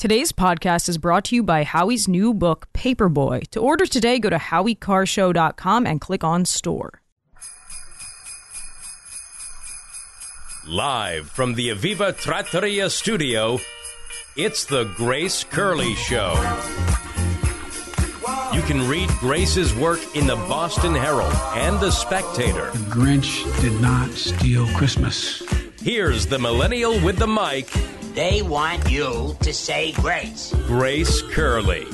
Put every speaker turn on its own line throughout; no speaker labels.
Today's podcast is brought to you by Howie's new book, Paperboy. To order today, go to howiecarrshow.com and click on store.
Live from the Aviva Trattoria studio, it's the Grace Curley Show. You can read Grace's work in the Boston Herald and the Spectator.
The Grinch did not steal Christmas.
Here's the millennial with the mic,
They want you to say grace.
Grace Curley.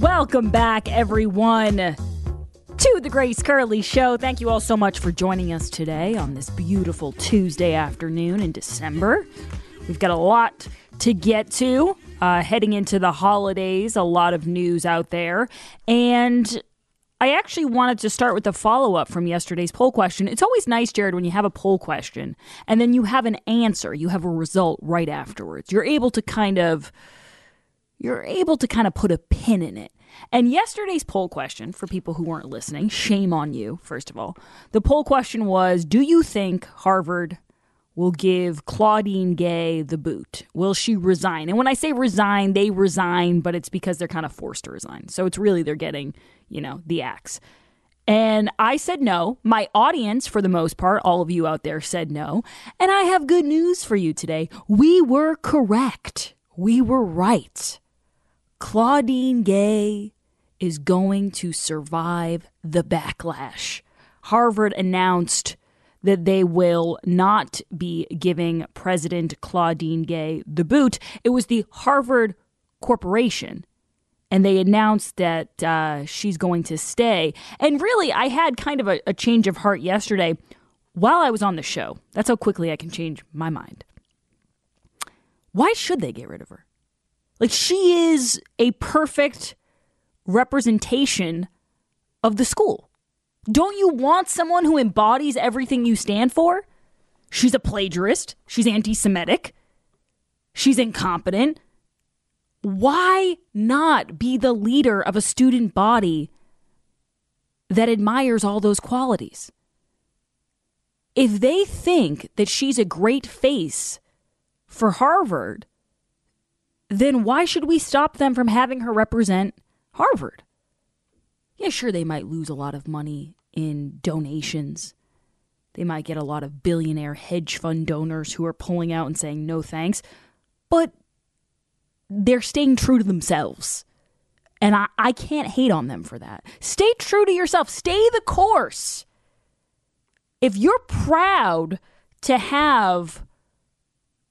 Welcome back, everyone, to the Grace Curley Show. Thank you all so much for joining us today on this beautiful Tuesday afternoon in December. We've got a lot to get to uh, heading into the holidays, a lot of news out there. And I actually wanted to start with a follow up from yesterday's poll question. It's always nice, Jared, when you have a poll question and then you have an answer, you have a result right afterwards. You're able to kind of you're able to kind of put a pin in it. And yesterday's poll question, for people who weren't listening, shame on you, first of all. The poll question was Do you think Harvard will give Claudine Gay the boot? Will she resign? And when I say resign, they resign, but it's because they're kind of forced to resign. So it's really they're getting, you know, the axe. And I said no. My audience, for the most part, all of you out there said no. And I have good news for you today. We were correct. We were right. Claudine Gay is going to survive the backlash. Harvard announced that they will not be giving President Claudine Gay the boot. It was the Harvard Corporation. And they announced that uh, she's going to stay. And really, I had kind of a, a change of heart yesterday while I was on the show. That's how quickly I can change my mind. Why should they get rid of her? Like, she is a perfect representation of the school. Don't you want someone who embodies everything you stand for? She's a plagiarist. She's anti Semitic. She's incompetent. Why not be the leader of a student body that admires all those qualities? If they think that she's a great face for Harvard, then why should we stop them from having her represent Harvard? Yeah, sure, they might lose a lot of money in donations. They might get a lot of billionaire hedge fund donors who are pulling out and saying no thanks, but they're staying true to themselves. And I, I can't hate on them for that. Stay true to yourself, stay the course. If you're proud to have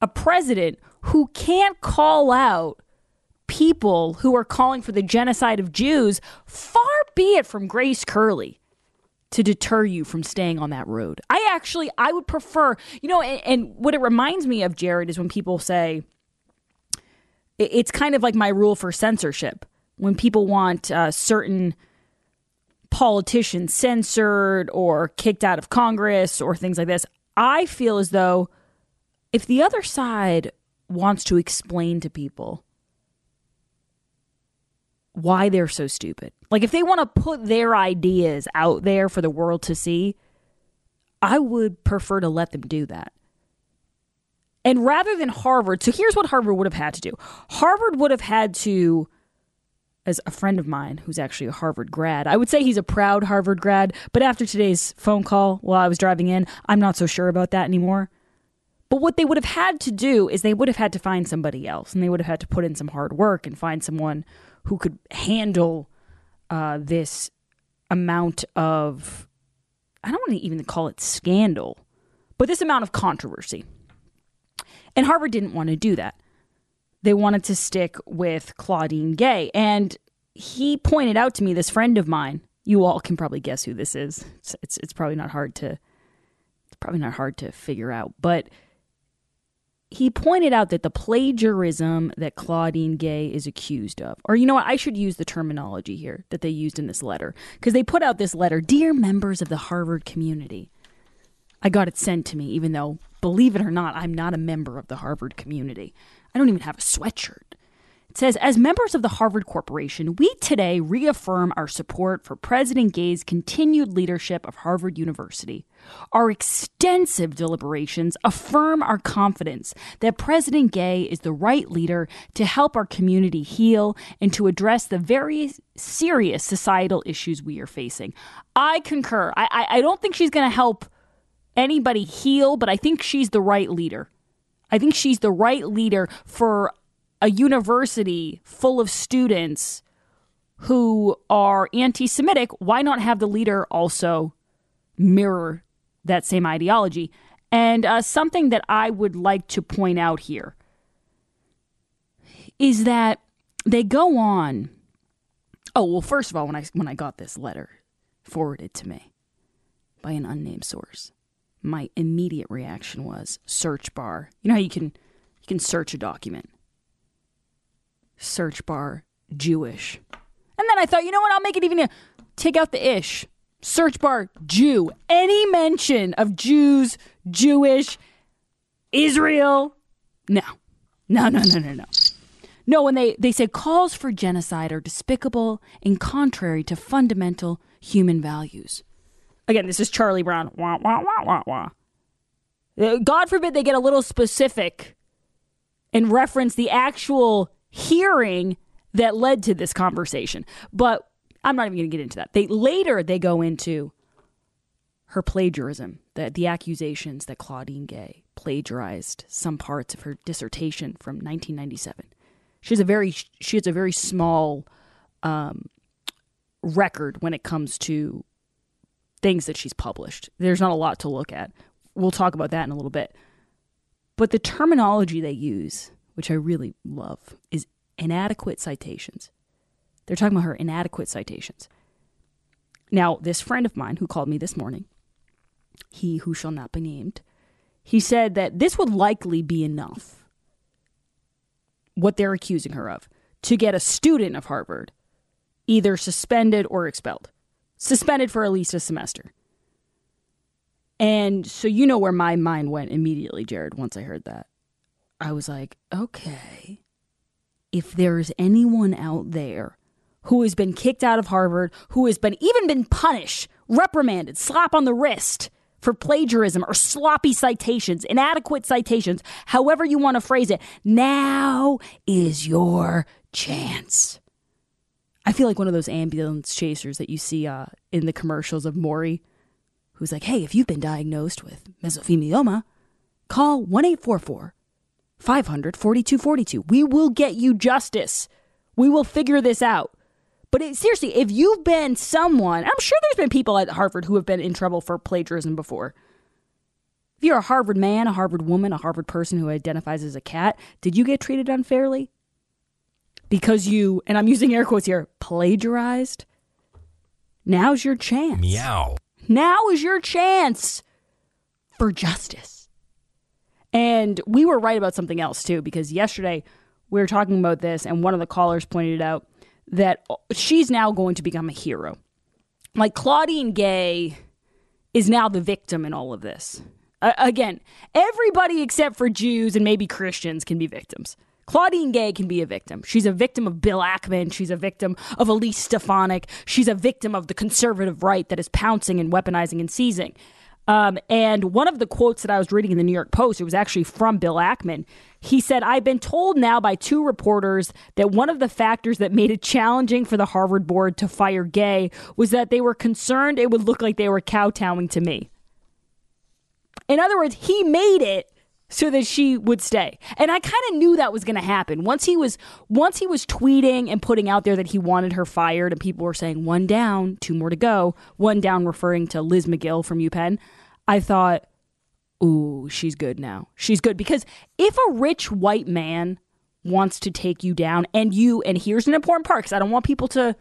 a president who can't call out people who are calling for the genocide of Jews, far be it from Grace Curley to deter you from staying on that road. I actually I would prefer, you know, and, and what it reminds me of Jared is when people say it's kind of like my rule for censorship. When people want uh, certain politicians censored or kicked out of Congress or things like this, I feel as though if the other side wants to explain to people why they're so stupid. Like if they want to put their ideas out there for the world to see, I would prefer to let them do that. And rather than Harvard, so here's what Harvard would have had to do. Harvard would have had to as a friend of mine who's actually a Harvard grad. I would say he's a proud Harvard grad, but after today's phone call while I was driving in, I'm not so sure about that anymore. But what they would have had to do is they would have had to find somebody else and they would have had to put in some hard work and find someone who could handle uh, this amount of, I don't want to even call it scandal, but this amount of controversy. And Harvard didn't want to do that. They wanted to stick with Claudine Gay. And he pointed out to me, this friend of mine, you all can probably guess who this is. It's, it's, it's probably not hard to, it's probably not hard to figure out, but he pointed out that the plagiarism that Claudine Gay is accused of, or you know what, I should use the terminology here that they used in this letter, because they put out this letter Dear members of the Harvard community. I got it sent to me, even though, believe it or not, I'm not a member of the Harvard community. I don't even have a sweatshirt. It says, as members of the Harvard Corporation, we today reaffirm our support for President Gay's continued leadership of Harvard University. Our extensive deliberations affirm our confidence that President Gay is the right leader to help our community heal and to address the very serious societal issues we are facing. I concur. I, I, I don't think she's going to help anybody heal, but I think she's the right leader. I think she's the right leader for a university full of students who are anti Semitic, why not have the leader also mirror that same ideology? And uh, something that I would like to point out here is that they go on. Oh well, first of all, when I when I got this letter forwarded to me by an unnamed source, my immediate reaction was search bar. You know how you can you can search a document search bar Jewish. And then I thought, you know what? I'll make it even take out the ish. Search bar Jew. Any mention of Jews, Jewish, Israel. No. No, no, no, no, no. No, when they, they say calls for genocide are despicable and contrary to fundamental human values. Again, this is Charlie Brown. Wah, wah, wah, wah, wah. Uh, God forbid they get a little specific and reference the actual hearing that led to this conversation. But I'm not even going to get into that. They later they go into her plagiarism, the the accusations that Claudine Gay plagiarized some parts of her dissertation from 1997. She has a very she has a very small um, record when it comes to things that she's published. There's not a lot to look at. We'll talk about that in a little bit. But the terminology they use which I really love, is inadequate citations. They're talking about her inadequate citations. Now, this friend of mine who called me this morning, he who shall not be named, he said that this would likely be enough, what they're accusing her of, to get a student of Harvard either suspended or expelled. Suspended for at least a semester. And so you know where my mind went immediately, Jared, once I heard that. I was like, okay, if there's anyone out there who has been kicked out of Harvard, who has been even been punished, reprimanded, slap on the wrist for plagiarism or sloppy citations, inadequate citations, however you want to phrase it, now is your chance. I feel like one of those ambulance chasers that you see uh, in the commercials of Maury, who's like, hey, if you've been diagnosed with mesothelioma, call 1 844 500 4242. We will get you justice. We will figure this out. But it, seriously, if you've been someone, I'm sure there's been people at Harvard who have been in trouble for plagiarism before. If you're a Harvard man, a Harvard woman, a Harvard person who identifies as a cat, did you get treated unfairly? Because you, and I'm using air quotes here, plagiarized? Now's your chance.
Meow.
Now is your chance for justice. And we were right about something else too, because yesterday we were talking about this, and one of the callers pointed out that she's now going to become a hero. Like Claudine Gay is now the victim in all of this. Uh, again, everybody except for Jews and maybe Christians can be victims. Claudine Gay can be a victim. She's a victim of Bill Ackman. She's a victim of Elise Stefanik. She's a victim of the conservative right that is pouncing and weaponizing and seizing. Um, and one of the quotes that I was reading in the New York Post, it was actually from Bill Ackman. He said, I've been told now by two reporters that one of the factors that made it challenging for the Harvard board to fire Gay was that they were concerned it would look like they were kowtowing to me. In other words, he made it so that she would stay. And I kind of knew that was going to happen. Once he was once he was tweeting and putting out there that he wanted her fired and people were saying one down, two more to go, one down referring to Liz Magill from UPenn, I thought, "Ooh, she's good now. She's good because if a rich white man wants to take you down and you and here's an important part cuz I don't want people to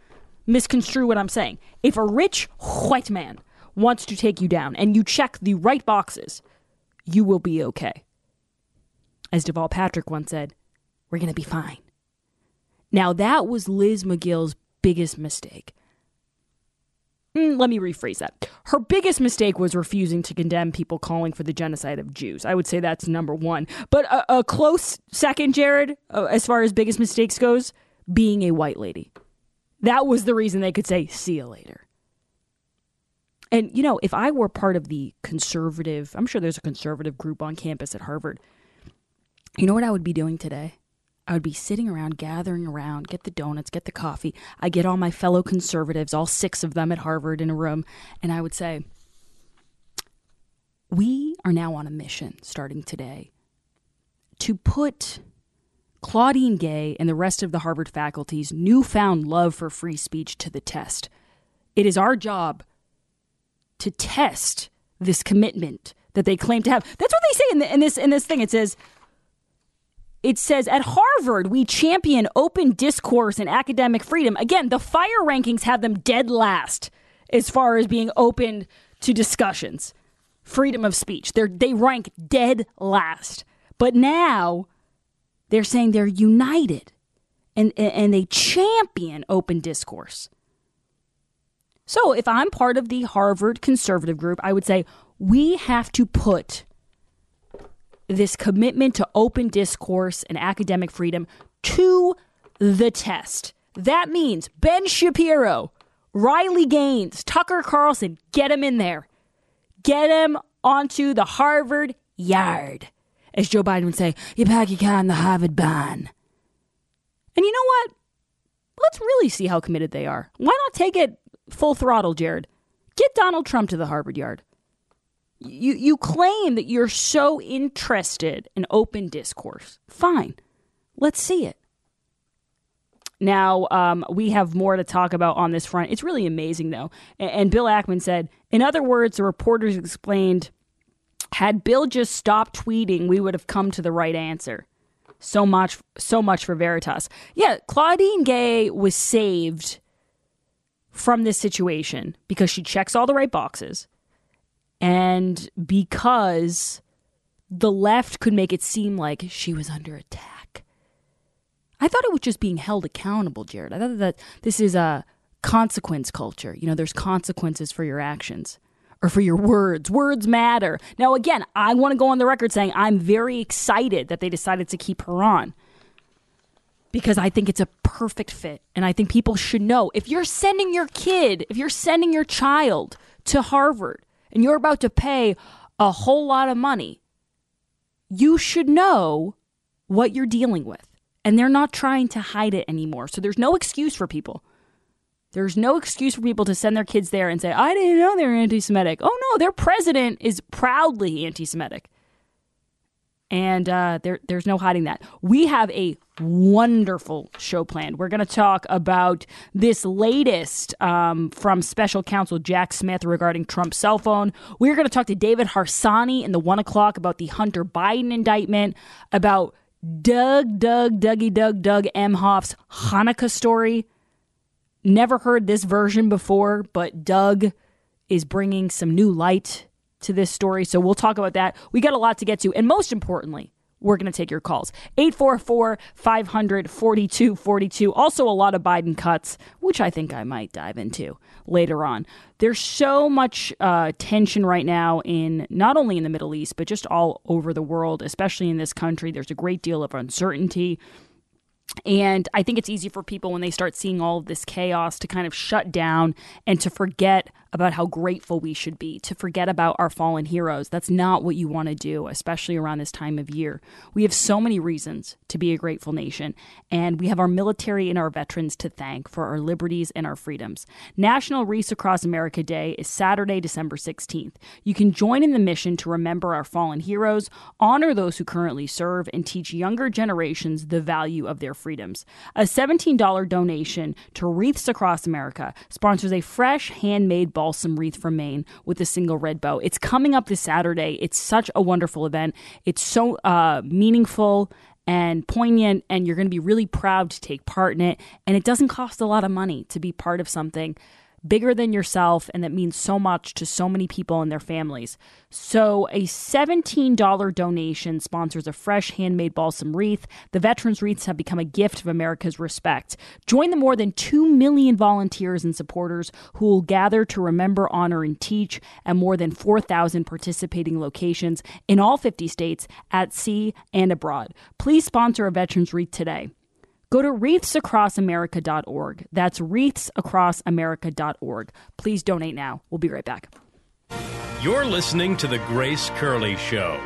misconstrue what I'm saying. If a rich white man wants to take you down and you check the right boxes, you will be okay. As Deval Patrick once said, we're going to be fine. Now, that was Liz Magill's biggest mistake. Mm, let me rephrase that. Her biggest mistake was refusing to condemn people calling for the genocide of Jews. I would say that's number one. But a, a close second, Jared, uh, as far as biggest mistakes goes, being a white lady. That was the reason they could say, see you later. And, you know, if I were part of the conservative, I'm sure there's a conservative group on campus at Harvard. You know what I would be doing today? I would be sitting around, gathering around, get the donuts, get the coffee. I get all my fellow conservatives, all six of them at Harvard in a room, and I would say, We are now on a mission starting today to put Claudine Gay and the rest of the Harvard faculty's newfound love for free speech to the test. It is our job to test this commitment that they claim to have. That's what they say in, the, in this in this thing. It says it says at Harvard we champion open discourse and academic freedom. Again, the fire rankings have them dead last as far as being open to discussions, freedom of speech. They they rank dead last. But now they're saying they're united and and they champion open discourse. So if I'm part of the Harvard conservative group, I would say we have to put this commitment to open discourse and academic freedom to the test. That means Ben Shapiro, Riley Gaines, Tucker Carlson, get them in there. Get them onto the Harvard yard. As Joe Biden would say, you pack your car in the Harvard barn. And you know what? Let's really see how committed they are. Why not take it full throttle, Jared. Get Donald Trump to the Harvard Yard. You you claim that you're so interested in open discourse. Fine, let's see it. Now um, we have more to talk about on this front. It's really amazing, though. And, and Bill Ackman said, in other words, the reporters explained, had Bill just stopped tweeting, we would have come to the right answer. So much, so much for Veritas. Yeah, Claudine Gay was saved from this situation because she checks all the right boxes and because the left could make it seem like she was under attack. I thought it was just being held accountable, Jared. I thought that this is a consequence culture. You know, there's consequences for your actions or for your words. Words matter. Now, again, I want to go on the record saying I'm very excited that they decided to keep her on because I think it's a perfect fit. And I think people should know if you're sending your kid, if you're sending your child to Harvard and you're about to pay a whole lot of money, you should know what you're dealing with. And they're not trying to hide it anymore. So there's no excuse for people. There's no excuse for people to send their kids there and say, I didn't know they were anti Semitic. Oh no, their president is proudly anti Semitic and uh, there, there's no hiding that. We have a wonderful show planned. We're going to talk about this latest um, from special counsel Jack Smith regarding Trump's cell phone. We're going to talk to David Harsanyi in the one o'clock about the Hunter Biden indictment, about Doug, Doug, Dougie, Doug, Doug Emhoff's Hanukkah story. Never heard this version before, but Doug is bringing some new light to this story. So we'll talk about that. We got a lot to get to. And most importantly, we're going to take your calls. 844 500 4242. Also, a lot of Biden cuts, which I think I might dive into later on. There's so much uh, tension right now in not only in the Middle East, but just all over the world, especially in this country. There's a great deal of uncertainty. And I think it's easy for people when they start seeing all of this chaos to kind of shut down and to forget about how grateful we should be, to forget about our fallen heroes. That's not what you want to do, especially around this time of year. We have so many reasons to be a grateful nation, and we have our military and our veterans to thank for our liberties and our freedoms. National Wreaths Across America Day is Saturday, December 16th. You can join in the mission to remember our fallen heroes, honor those who currently serve, and teach younger generations the value of their freedoms. A $17 donation to Wreaths Across America sponsors a fresh, handmade balsam wreath from Maine with a single red bow. It's coming up this Saturday. It's such a wonderful event. It's so uh, meaningful and poignant, and you're going to be really proud to take part in it. And it doesn't cost a lot of money to be part of something bigger than yourself and that means so much to so many people and their families. So, a $17 donation sponsors a fresh handmade balsam wreath. The veterans' wreaths have become a gift of America's respect. Join the more than 2 million volunteers and supporters who will gather to remember, honor, and teach at more than 4,000 participating locations in all 50 states at sea and abroad. Please sponsor a veterans' wreath today. Go to wreathsacrossamerica.org. That's wreathsacrossamerica.org. Please donate now. We'll be right back.
You're listening to The Grace Curley Show.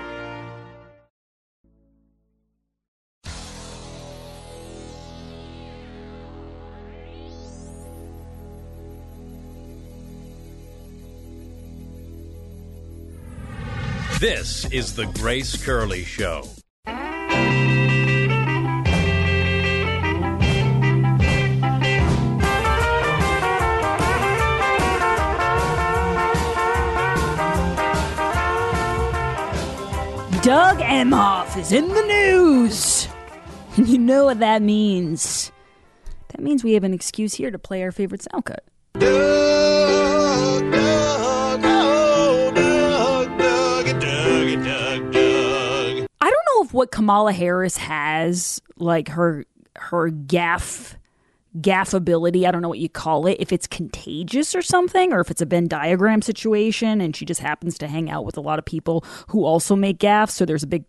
This is The Grace Curley Show.
Doug Emhoff is in the news. And you know what that means. That means we have an excuse here to play our favorite sound cut. I don't know if what Kamala Harris has, like her her gaff gaffability, I don't know what you call it, if it's contagious or something, or if it's a Venn diagram situation and she just happens to hang out with a lot of people who also make gaffes. So there's a big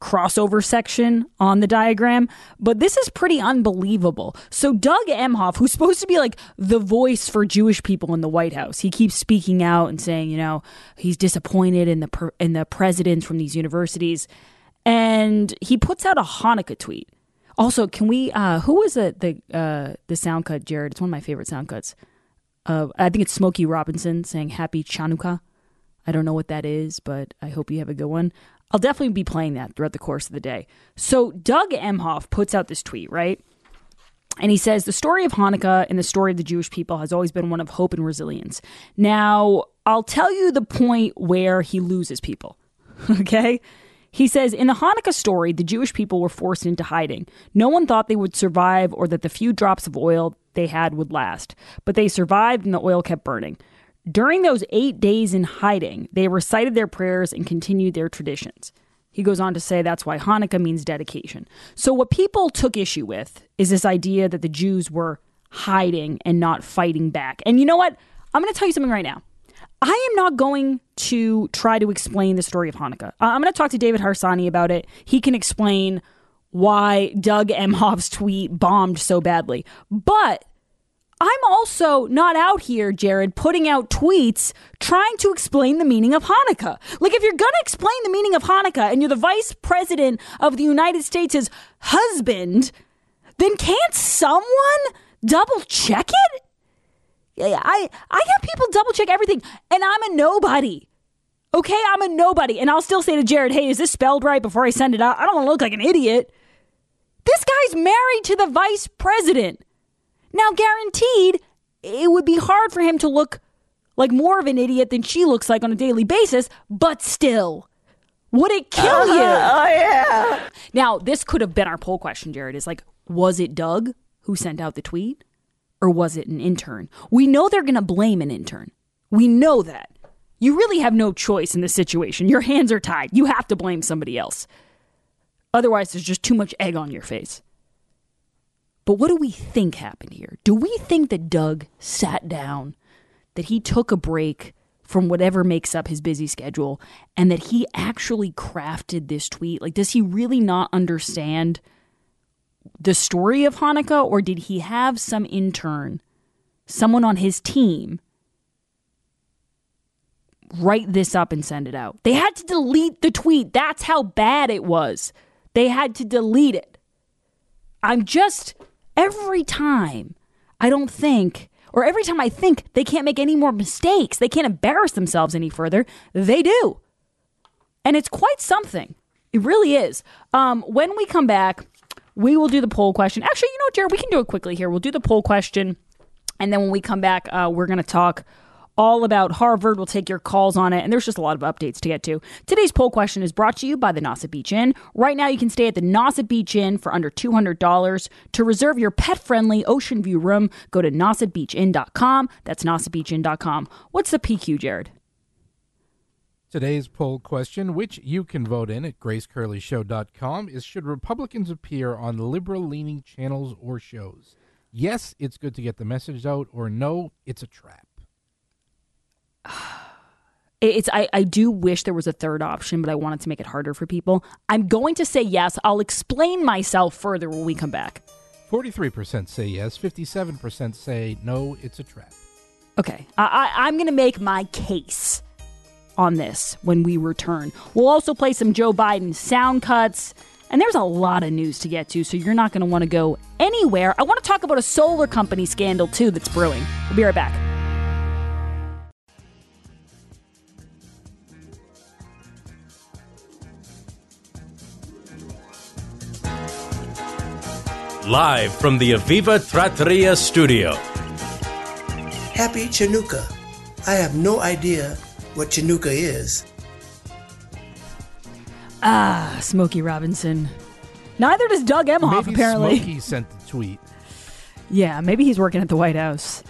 crossover section on the diagram. But this is pretty unbelievable. So Doug Emhoff, who's supposed to be like the voice for Jewish people in the White House, he keeps speaking out and saying, you know, he's disappointed in the in the presidents from these universities. And he puts out a Hanukkah tweet also, can we? Uh, who was the the uh, the sound cut, Jared? It's one of my favorite sound cuts. Uh, I think it's Smokey Robinson saying "Happy Chanukah." I don't know what that is, but I hope you have a good one. I'll definitely be playing that throughout the course of the day. So Doug Emhoff puts out this tweet, right? And he says the story of Hanukkah and the story of the Jewish people has always been one of hope and resilience. Now, I'll tell you the point where he loses people. Okay? He says In the Hanukkah story, the Jewish people were forced into hiding. No one thought they would survive or that the few drops of oil they had would last, but they survived and the oil kept burning. During those eight days in hiding, they recited their prayers and continued their traditions. He goes on to say that's why Hanukkah means dedication. So, what people took issue with is this idea that the Jews were hiding and not fighting back. And you know what? I'm going to tell you something right now. I am not going to try to explain the story of Hanukkah. Uh, I'm going to talk to David Harsanyi about it. He can explain why Doug Emhoff's tweet bombed so badly. But I'm also not out here, Jared, putting out tweets trying to explain the meaning of Hanukkah. Like, if you're going to explain the meaning of Hanukkah and you're the vice president of the United States' husband, then can't someone double check it? Yeah, I I have people double check everything, and I'm a nobody. Okay, I'm a nobody, and I'll still say to Jared, "Hey, is this spelled right?" Before I send it out, I don't want to look like an idiot. This guy's married to the vice president. Now, guaranteed, it would be hard for him to look like more of an idiot than she looks like on a daily basis, but still. Would it kill uh-huh. you?
Oh, yeah.
Now, this could have been our poll question, Jared. Is like, was it Doug who sent out the tweet? or was it an intern? We know they're going to blame an intern. We know that. You really have no choice in this situation. Your hands are tied. You have to blame somebody else. Otherwise, there's just too much egg on your face. But what do we think happened here? Do we think that Doug sat down, that he took a break from whatever makes up his busy schedule, and that he actually crafted this tweet? Like, does he really not understand? the story of Hanukkah, or did he have some intern, someone on his team, write this up and send it out? They had to delete the tweet. That's how bad it was. They had to delete it. I'm just, every time I don't think, or every time I think they can't make any more mistakes, they can't embarrass themselves any further, they do. And it's quite something. It really is. Um, when we come back, we will do the poll question. Actually, you know, Jared, we can do it quickly here. We'll do the poll question. And then when we come back, uh, we're going to talk all about Harvard. We'll take your calls on it, and there's just a lot of updates to get to. Today's poll question is brought to you by the Nauset Beach Inn. Right now, you can stay at the Nauset Beach Inn for under $200. To reserve your pet friendly ocean view room, go to nausetbeachinn.com. That's nausetbeachinn.com. What's the PQ, Jared?
Today's poll question, which you can vote in at gracecurleyshow.com, is should Republicans appear on liberal leaning channels or shows? Yes, it's good to get the message out, or no, it's a trap.
It's I, I do wish there was a third option, but I wanted to make it harder for people. I'm going to say yes. I'll explain myself further when we come back.
43% say yes, 57% say no, it's a trap.
Okay. I, I, I'm going to make my case on this when we return. We'll also play some Joe Biden sound cuts. And there's a lot of news to get to, so you're not going to want to go anywhere. I want to talk about a solar company scandal, too, that's brewing. We'll be right back.
Live from the Aviva Trattoria studio.
Happy Chinooka. I have no idea what Chinooka is.
Ah, Smokey Robinson. Neither does Doug Emhoff,
Maybe
apparently.
Smokey sent the tweet.
Yeah, maybe he's working at the White House.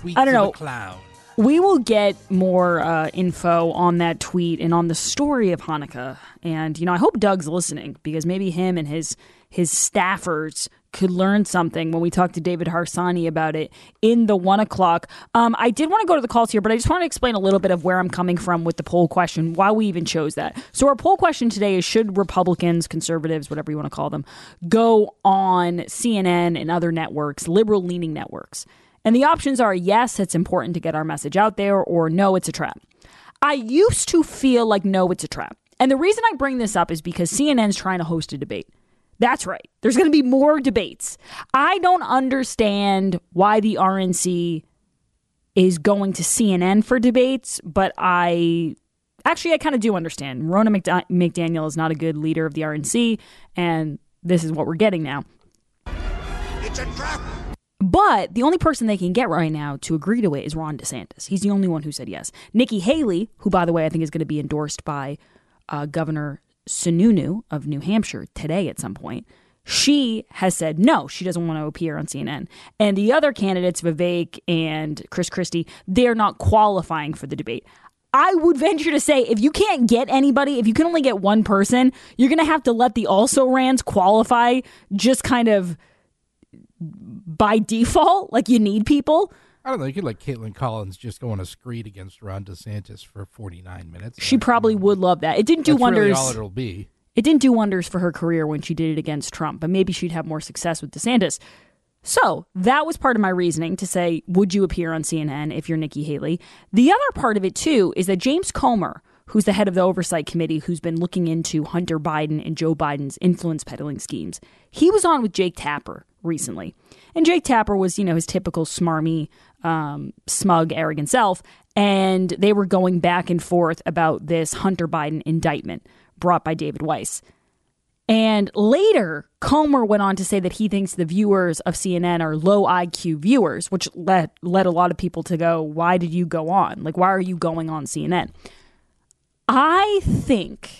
Tweet
I don't know.
The clown.
We will get more uh, info on that tweet and on the story of Hanukkah. And you know, I hope Doug's listening because maybe him and his his staffers could learn something when we talk to David Harsanyi about it in the one o'clock. Um, I did want to go to the calls here, but I just want to explain a little bit of where I'm coming from with the poll question, why we even chose that. So our poll question today is: Should Republicans, conservatives, whatever you want to call them, go on CNN and other networks, liberal-leaning networks? And the options are yes, it's important to get our message out there, or no, it's a trap. I used to feel like no, it's a trap. And the reason I bring this up is because CNN's trying to host a debate. That's right. There's going to be more debates. I don't understand why the RNC is going to CNN for debates, but I actually I kind of do understand. Rona McD- McDaniel is not a good leader of the RNC, and this is what we're getting now.
It's a trap.
But the only person they can get right now to agree to it is Ron DeSantis. He's the only one who said yes. Nikki Haley, who, by the way, I think is going to be endorsed by uh, Governor Sununu of New Hampshire today at some point, she has said no, she doesn't want to appear on CNN. And the other candidates, Vivek and Chris Christie, they're not qualifying for the debate. I would venture to say if you can't get anybody, if you can only get one person, you're going to have to let the also rans qualify just kind of by default. Like you need people.
I don't know. You could let Kaitlan Collins just go on a screed against Ron DeSantis for 49 minutes.
She probably would love that. It didn't do
That's
wonders.
really all it'll be.
it didn't do wonders for her career when she did it against Trump, but maybe she'd have more success with DeSantis. So that was part of my reasoning to say, would you appear on CNN if you're Nikki Haley? The other part of it, too, is that James Comer, who's the head of the oversight committee who's been looking into Hunter Biden and Joe Biden's influence peddling schemes, he was on with Jake Tapper recently. And Jake Tapper was, you know, his typical smarmy, um, smug, arrogant self. And they were going back and forth about this Hunter Biden indictment brought by David Weiss. And later, Comer went on to say that he thinks the viewers of CNN are low IQ viewers, which led led a lot of people to go, "Why did you go on? Like, why are you going on CNN?" I think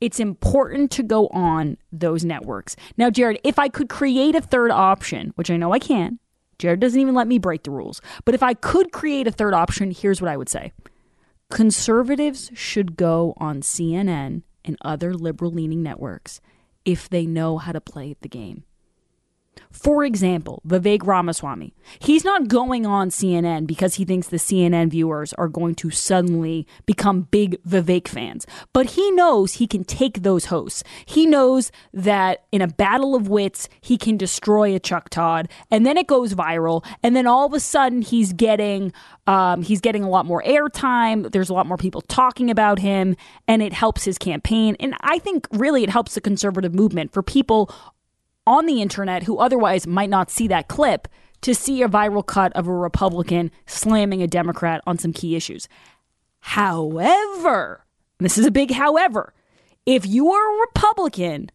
it's important to go on those networks. Now, Jared, if I could create a third option, which I know I can, Jared doesn't even let me break the rules, but if I could create a third option, here's what I would say conservatives should go on CNN and other liberal leaning networks if they know how to play the game. For example, Vivek Ramaswamy. He's not going on CNN because he thinks the CNN viewers are going to suddenly become big Vivek fans. But he knows he can take those hosts. He knows that in a battle of wits, he can destroy a Chuck Todd, and then it goes viral, and then all of a sudden he's getting um, he's getting a lot more airtime. There's a lot more people talking about him, and it helps his campaign. And I think really it helps the conservative movement for people on the internet who otherwise might not see that clip to see a viral cut of a Republican slamming a Democrat on some key issues. However, this is a big however, if you are a Republican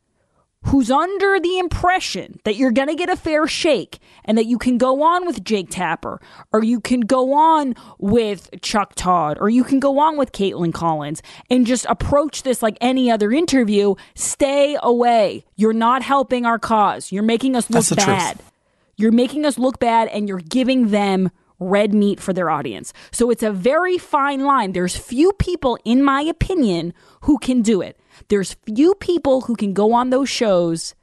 who's under the impression that you're going to get a fair shake and that you can go on with Jake Tapper or you can go on with Chuck Todd or you can go on with Kaitlan Collins and just approach this like any other interview, stay away. You're not helping our cause. You're making us look bad. Truth. You're making us look bad and you're giving them red meat for their audience. So it's a very fine line. There's few people, in my opinion, who can do it. There's few people who can go on those shows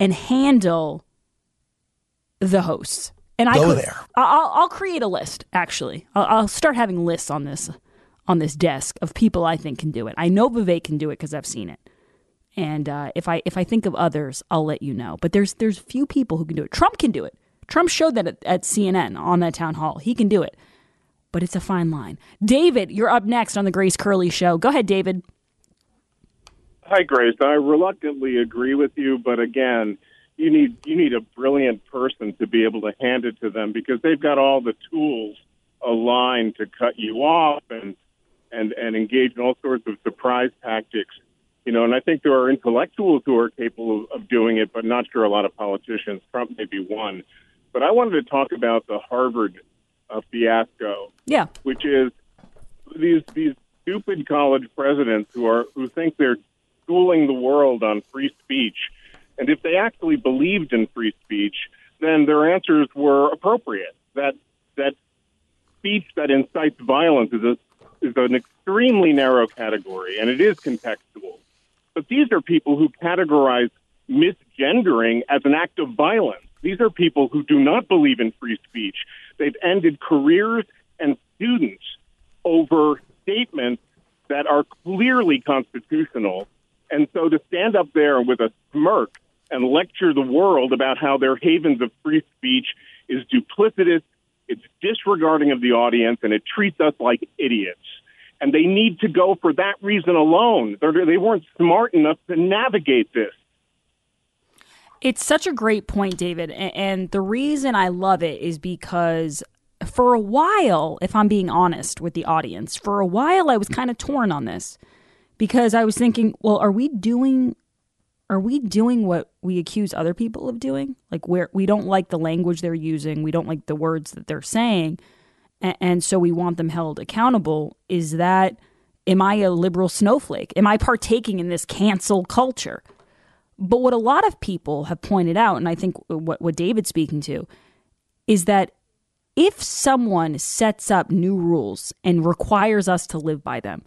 and handle the hosts. And
go
I could,
there.
I'll, I'll create a list. Actually, I'll, I'll start having lists on this on this desk of people I think can do it. I know Vivek can do it because I've seen it. And uh, if I if I think of others, I'll let you know. But there's there's few people who can do it. Trump can do it. Trump showed that at, at CNN on that town hall. He can do it but it's a fine line. David, you're up next on the Grace Curley Show. Go ahead, David.
Hi, Grace. I reluctantly agree with you, but again, you need you need a brilliant person to be able to hand it to them because they've got all the tools aligned to cut you off and and and engage in all sorts of surprise tactics. You know, and I think there are intellectuals who are capable of, of doing it, but not sure a lot of politicians. Trump may be one. But I wanted to talk about the Harvard a fiasco.
Yeah.
Which is these these stupid college presidents who are who think they're schooling the world on free speech. And if they actually believed in free speech, then their answers were appropriate. That that speech that incites violence is a is an extremely narrow category, and it is contextual. But these are people who categorize misgendering as an act of violence. These are people who do not believe in free speech. They've ended careers and students over statements that are clearly constitutional. And so to stand up there with a smirk and lecture the world about how they're havens of free speech is duplicitous, it's disregarding of the audience, and it treats us like idiots. And they need to go for that reason alone. They're, they weren't smart enough to navigate this.
It's such a great point, David. And the reason I love it is because for a while, if I'm being honest with the audience, for a while I was kind of torn on this because I was thinking, well, are we doing are we doing what we accuse other people of doing? Like where we don't like the language they're using, we don't like the words that they're saying, and, and so we want them held accountable. Is that am I a liberal snowflake? Am I partaking in this cancel culture? But what a lot of people have pointed out, and I think what, what David's speaking to, is that if someone sets up new rules and requires us to live by them,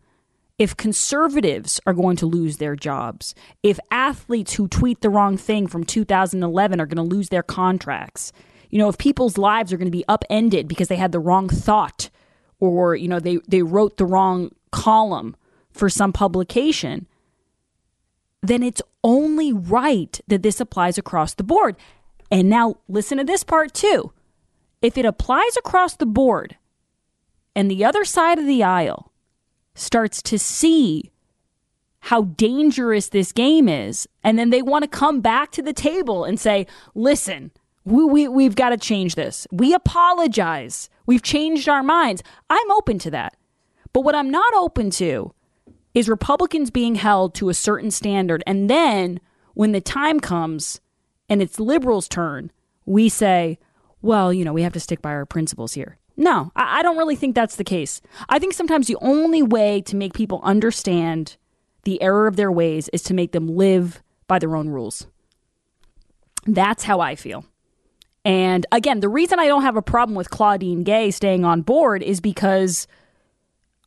if conservatives are going to lose their jobs, if athletes who tweet the wrong thing from 2011 are going to lose their contracts, you know, if people's lives are going to be upended because they had the wrong thought or, you know, they, they wrote the wrong column for some publication, then it's only right that this applies across the board. And now listen to this part too. If it applies across the board and the other side of the aisle starts to see how dangerous this game is, and then they want to come back to the table and say, listen, we, we, we've got to change this. We apologize. We've changed our minds. I'm open to that. But what I'm not open to is Republicans being held to a certain standard. And then when the time comes and it's liberals' turn, we say, well, you know, we have to stick by our principles here. No, I, I don't really think that's the case. I think sometimes the only way to make people understand the error of their ways is to make them live by their own rules. That's how I feel. And again, the reason I don't have a problem with Claudine Gay staying on board is because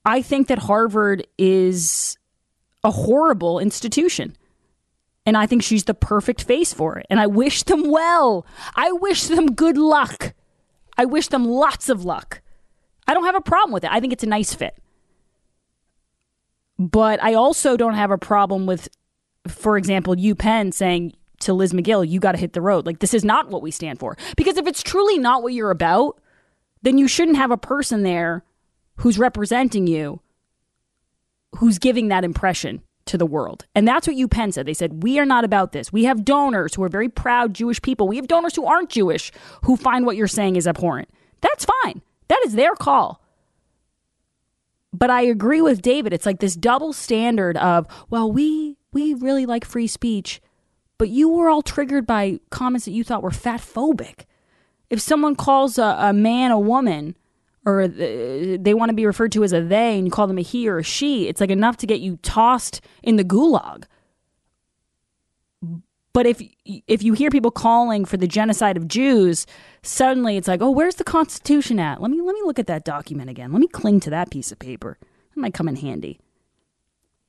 I think that Harvard is a horrible institution. And I think she's the perfect face for it. And I wish them well. I wish them good luck. I wish them lots of luck. I don't have a problem with it. I think it's a nice fit. But I also don't have a problem with, for example, UPenn saying to Liz Magill, you got to hit the road. Like, this is not what we stand for. Because if it's truly not what you're about, then you shouldn't have a person there who's representing you who's giving that impression to the world. And that's what UPenn said. They said, We are not about this. We have donors who are very proud Jewish people. We have donors who aren't Jewish who find what you're saying is abhorrent. That's fine. That is their call. But I agree with David. It's like this double standard of, well, we we really like free speech, but you were all triggered by comments that you thought were fat phobic. If someone calls a, a man a woman, or they want to be referred to as a they, and you call them a he or a she, it's like enough to get you tossed in the gulag. But if if you hear people calling for the genocide of Jews, suddenly it's like, oh, where's the Constitution at? Let me let me look at that document again. Let me cling to that piece of paper. That might come in handy.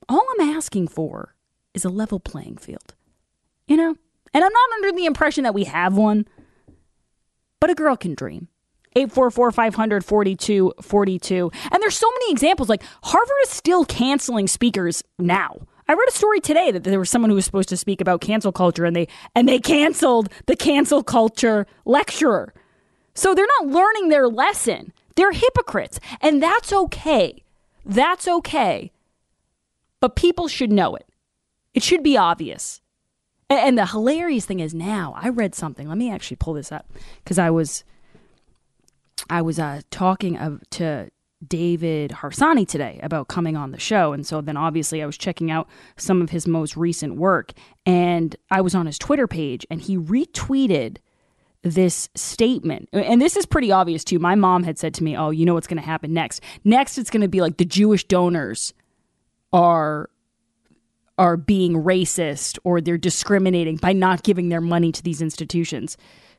All I'm asking for is a level playing field. You know? And I'm not under the impression that we have one, but a girl can dream. 844 500 4242. And there's so many examples. Like Harvard is still canceling speakers now. I read a story today that there was someone who was supposed to speak about cancel culture and they and they canceled the cancel culture lecturer. So they're not learning their lesson. They're hypocrites. And that's okay. That's okay. But people should know it. It should be obvious. And the hilarious thing is now, I read something. Let me actually pull this up because I was I was uh, talking of, to David Harsanyi today about coming on the show. And so then obviously I was checking out some of his most recent work. And I was on his Twitter page and he retweeted this statement. And this is pretty obvious too. My mom had said to me, Oh, you know what's going to happen next? Next, it's going to be like the Jewish donors are are being racist or they're discriminating by not giving their money to these institutions.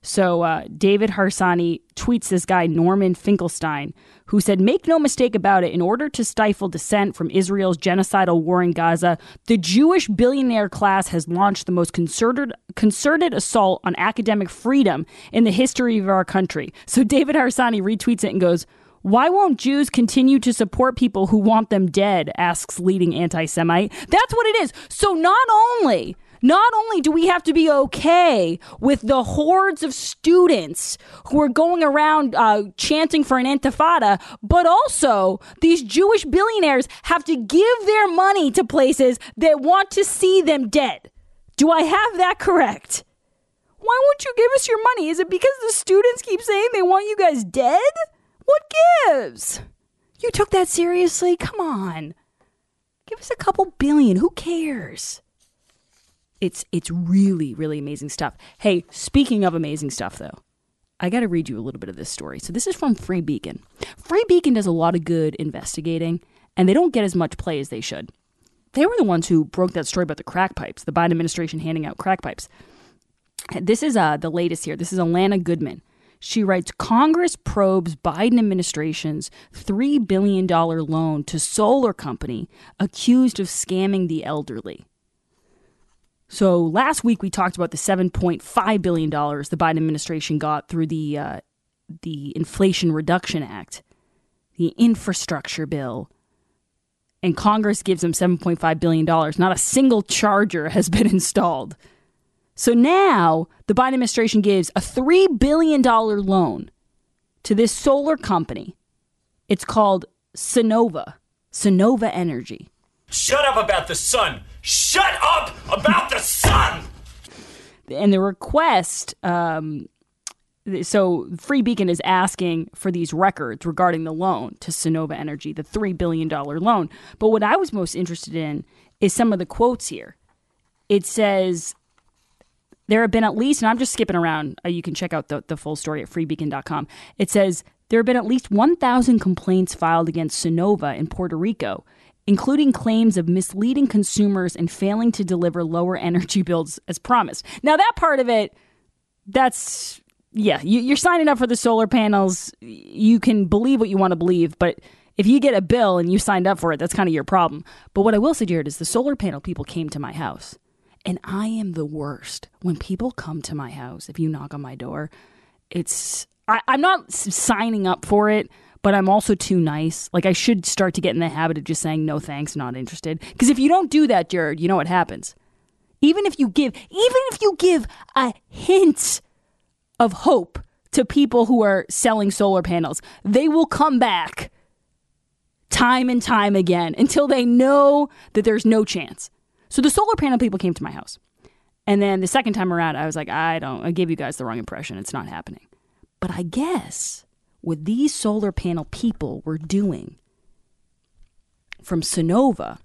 So uh, David Harsanyi tweets this guy, Norman Finkelstein, who said, Make no mistake about it, in order to stifle dissent from Israel's genocidal war in Gaza, the Jewish billionaire class has launched the most concerted, concerted assault on academic freedom in the history of our country. So David Harsanyi retweets it and goes, why won't Jews continue to support people who want them dead? asks leading anti Semite. That's what it is. So not only not only do we have to be okay with the hordes of students who are going around uh, chanting for an intifada, but also these Jewish billionaires have to give their money to places that want to see them dead. Do I have that correct? Why won't you give us your money? Is it because the students keep saying they want you guys dead? What gives? You took that seriously? Come on. Give us a couple billion. Who cares? It's it's really really amazing stuff. Hey, speaking of amazing stuff though, I got to read you a little bit of this story. So this is from Free Beacon. Free Beacon does a lot of good investigating, and they don't get as much play as they should. They were the ones who broke that story about the crack pipes, the Biden administration handing out crack pipes. This is uh, the latest here. This is Alana Goodman. She writes Congress probes Biden administration's $3 billion loan to solar company accused of scamming the elderly. So last week we talked about the 7.5 billion dollars the Biden administration got through the uh, the Inflation Reduction Act, the infrastructure bill, and Congress gives them 7.5 billion dollars. Not a single charger has been installed. So now the Biden administration gives a three billion dollar loan to this solar company. It's called Sunnova, Sunnova Energy.
Shut up about the sun. Shut up about the sun.
And the request, um, so Free Beacon is asking for these records regarding the loan to Sunnova Energy, the $3 billion loan. But what I was most interested in is some of the quotes here. It says, there have been at least, and I'm just skipping around, uh, you can check out the, the full story at freebeacon.com. It says, there have been at least 1,000 complaints filed against Sunnova in Puerto Rico including claims of misleading consumers and failing to deliver lower energy bills as promised. Now, that part of it, that's, yeah, you, are signing up for the solar panels. You can believe what you want to believe, but if you get a bill and you signed up for it, that's kind of your problem. But what I will say, Jared, is the solar panel people came to my house. And I am the worst. When people come to my house, if you knock on my door, it's, I, I'm not signing up for it but I'm also too nice. Like I should start to get in the habit of just saying no thanks, not interested. Because if you don't do that, Jared, you know what happens. Even if you give, even if you give a hint of hope to people who are selling solar panels, they will come back time and time again until they know that there's no chance. So the solar panel people came to my house. And then the second time around, I was like, I don't, I gave you guys the wrong impression. It's not happening. But I guess what these solar panel people were doing from Sunnova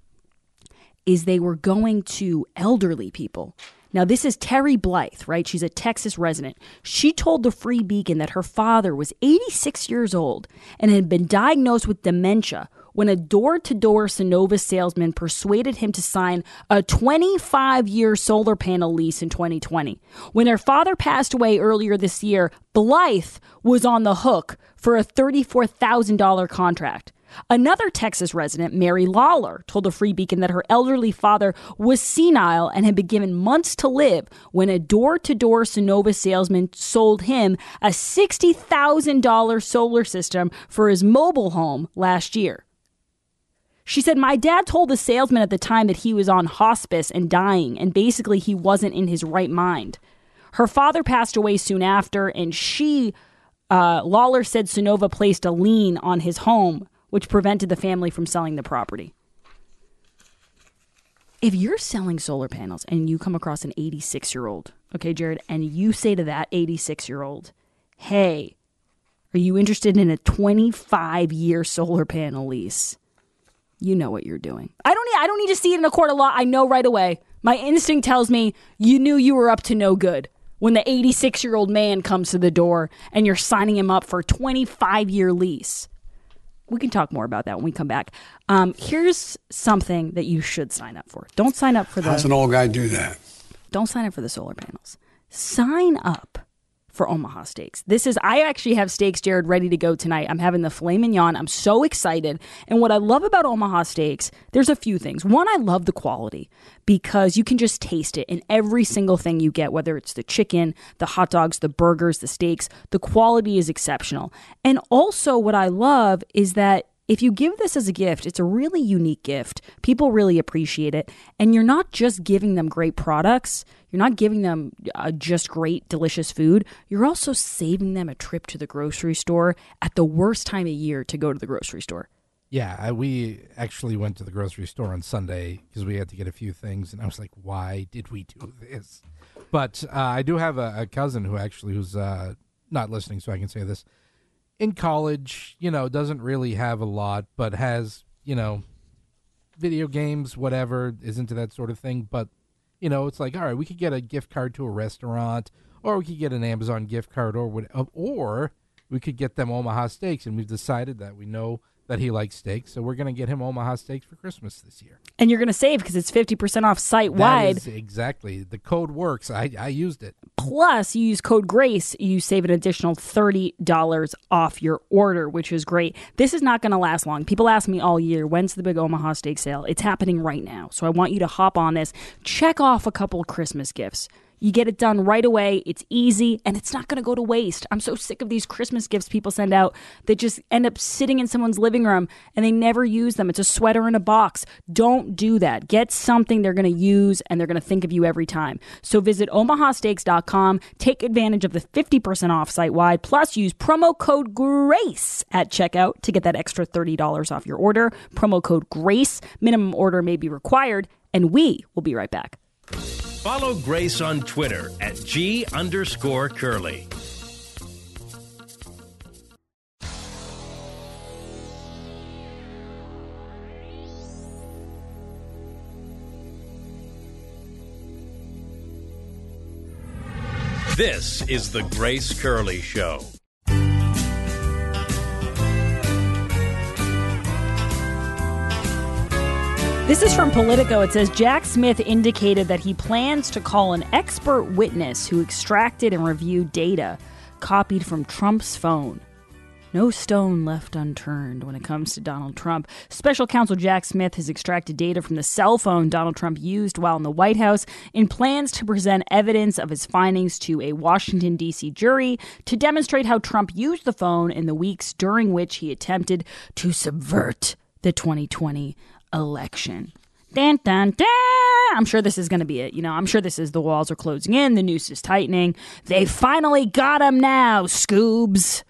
is they were going to elderly people. Now, this is Terry Blythe, right? She's a Texas resident. She told the Free Beacon that her father was 86 years old and had been diagnosed with dementia when a door to door Sunnova salesman persuaded him to sign a 25 year solar panel lease in 2020. When her father passed away earlier this year, Blythe was on the hook for a $34,000 contract. Another Texas resident, Mary Lawler, told the Free Beacon that her elderly father was senile and had been given months to live when a door to door Sunnova salesman sold him a $60,000 solar system for his mobile home last year. She said, My dad told the salesman at the time that he was on hospice and dying, and basically he wasn't in his right mind. Her father passed away soon after, and she, uh, Lawler said Sunnova placed a lien on his home which prevented the family from selling the property. If you're selling solar panels and you come across an 86 year old, okay, Jared, and you say to that 86 year old, hey, are you interested in a 25 year solar panel lease? You know what you're doing. I don't need I don't need to see it in a court of law. I know right away. My instinct tells me you knew you were up to no good when the 86 year old man comes to the door and you're signing him up for a 25 year lease we can talk more about that when we come back. Um, here's something that you should sign up for. Don't sign up for the.
How's an old guy do that?
Don't sign up for the solar panels. Sign up for Omaha Steaks. This is, I actually have steaks, Jared, ready to go tonight. I'm having the filet mignon. I'm so excited. And what I love about Omaha Steaks, there's a few things. One, I love the quality because you can just taste it in every single thing you get, whether it's the chicken, the hot dogs, the burgers, the steaks. The quality is exceptional. And also, what I love is that if you give this as a gift, it's a really unique gift. People really appreciate it. And you're not just giving them great products, you're not giving them uh, just great, delicious food. You're also saving them a trip to the grocery store at the worst time of year to go to the grocery store.
Yeah, I, we actually went to the grocery store on Sunday because we had to get a few things, and I was like, "Why did we do this?" But uh, I do have a, a, cousin who actually who's uh, not listening, so I can say this in college, you know, doesn't really have a lot, but has, you know, video games, whatever, is into that sort of thing. But, you know, it's like, all right, we could get a gift card to a restaurant, or we could get an Amazon gift card, or or we could get them Omaha steaks. And we've decided that we know that he likes steaks, so we're going to get him Omaha steaks for Christmas this year.
And you're going to save because it's 50% off site wide.
Exactly. The code works. I, I used it.
Plus, you use code GRACE, you save an additional $30 off your order, which is great. This is not going to last long. People ask me all year, when's the big Omaha steak sale? It's happening right now. So I want you to hop on this, check off a couple Christmas gifts. You get it done right away. It's easy and it's not going to go to waste. I'm so sick of these Christmas gifts people send out that just end up sitting in someone's living room and they never use them. It's a sweater in a box. Don't do that. Get something they're going to use and they're going to think of you every time. So visit omahasteaks.com, take advantage of the 50% off site wide, plus use promo code GRACE at checkout to get that extra $30 off your order. Promo code GRACE. Minimum order may be required, and we will be right back.
Follow Grace on Twitter at G underscore Curley. This is the Grace Curley Show.
This is from Politico. It says Jack Smith indicated that he plans to call an expert witness who extracted and reviewed data copied from Trump's phone. No stone left unturned when it comes to Donald Trump. Special counsel Jack Smith has extracted data from the cell phone Donald Trump used while in the White House in plans to present evidence of his findings to a Washington, D.C. jury to demonstrate how Trump used the phone in the weeks during which he attempted to subvert the 2020 election. Dun, dun, dun. I'm sure this is going to be it. You know, I'm sure this is the walls are closing in, the noose is tightening. They finally got him now, Scoobs.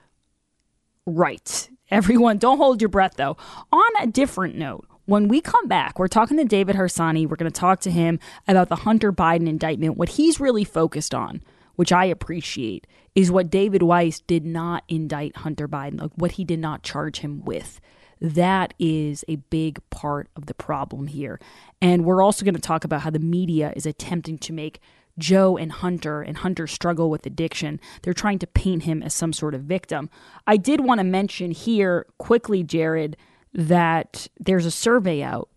Right. Everyone, don't hold your breath though. On a different note, when we come back, we're talking to David Harsanyi. We're going to talk to him about the Hunter Biden indictment. What he's really focused on, which I appreciate, is what David Weiss did not indict Hunter Biden, like what he did not charge him with. That is a big part of the problem here. And we're also going to talk about how the media is attempting to make Joe and Hunter and Hunter struggle with addiction. They're trying to paint him as some sort of victim. I did want to mention here quickly, Jared, that there's a survey out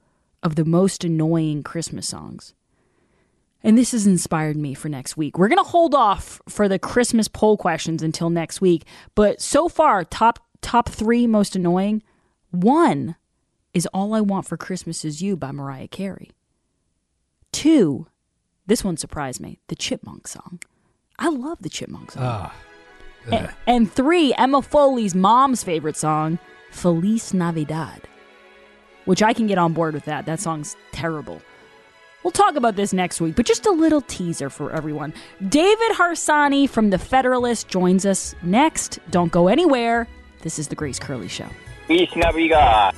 of the most annoying Christmas songs. And this has inspired me for next week. We're going to hold off for the Christmas poll questions until next week, but so far top top 3 most annoying, one is All I Want for Christmas Is You by Mariah Carey. Two, this one surprised me, the Chipmunk song. I love the Chipmunk song.
Ah.
And, and three, Emma Foley's mom's favorite song, Feliz Navidad, which I can get on board with that. That song's terrible. We'll talk about this next week, but just a little teaser for everyone. David Harsanyi from The Federalist joins us next. Don't go anywhere. This is The Grace Curley Show.
Krishna Vigas.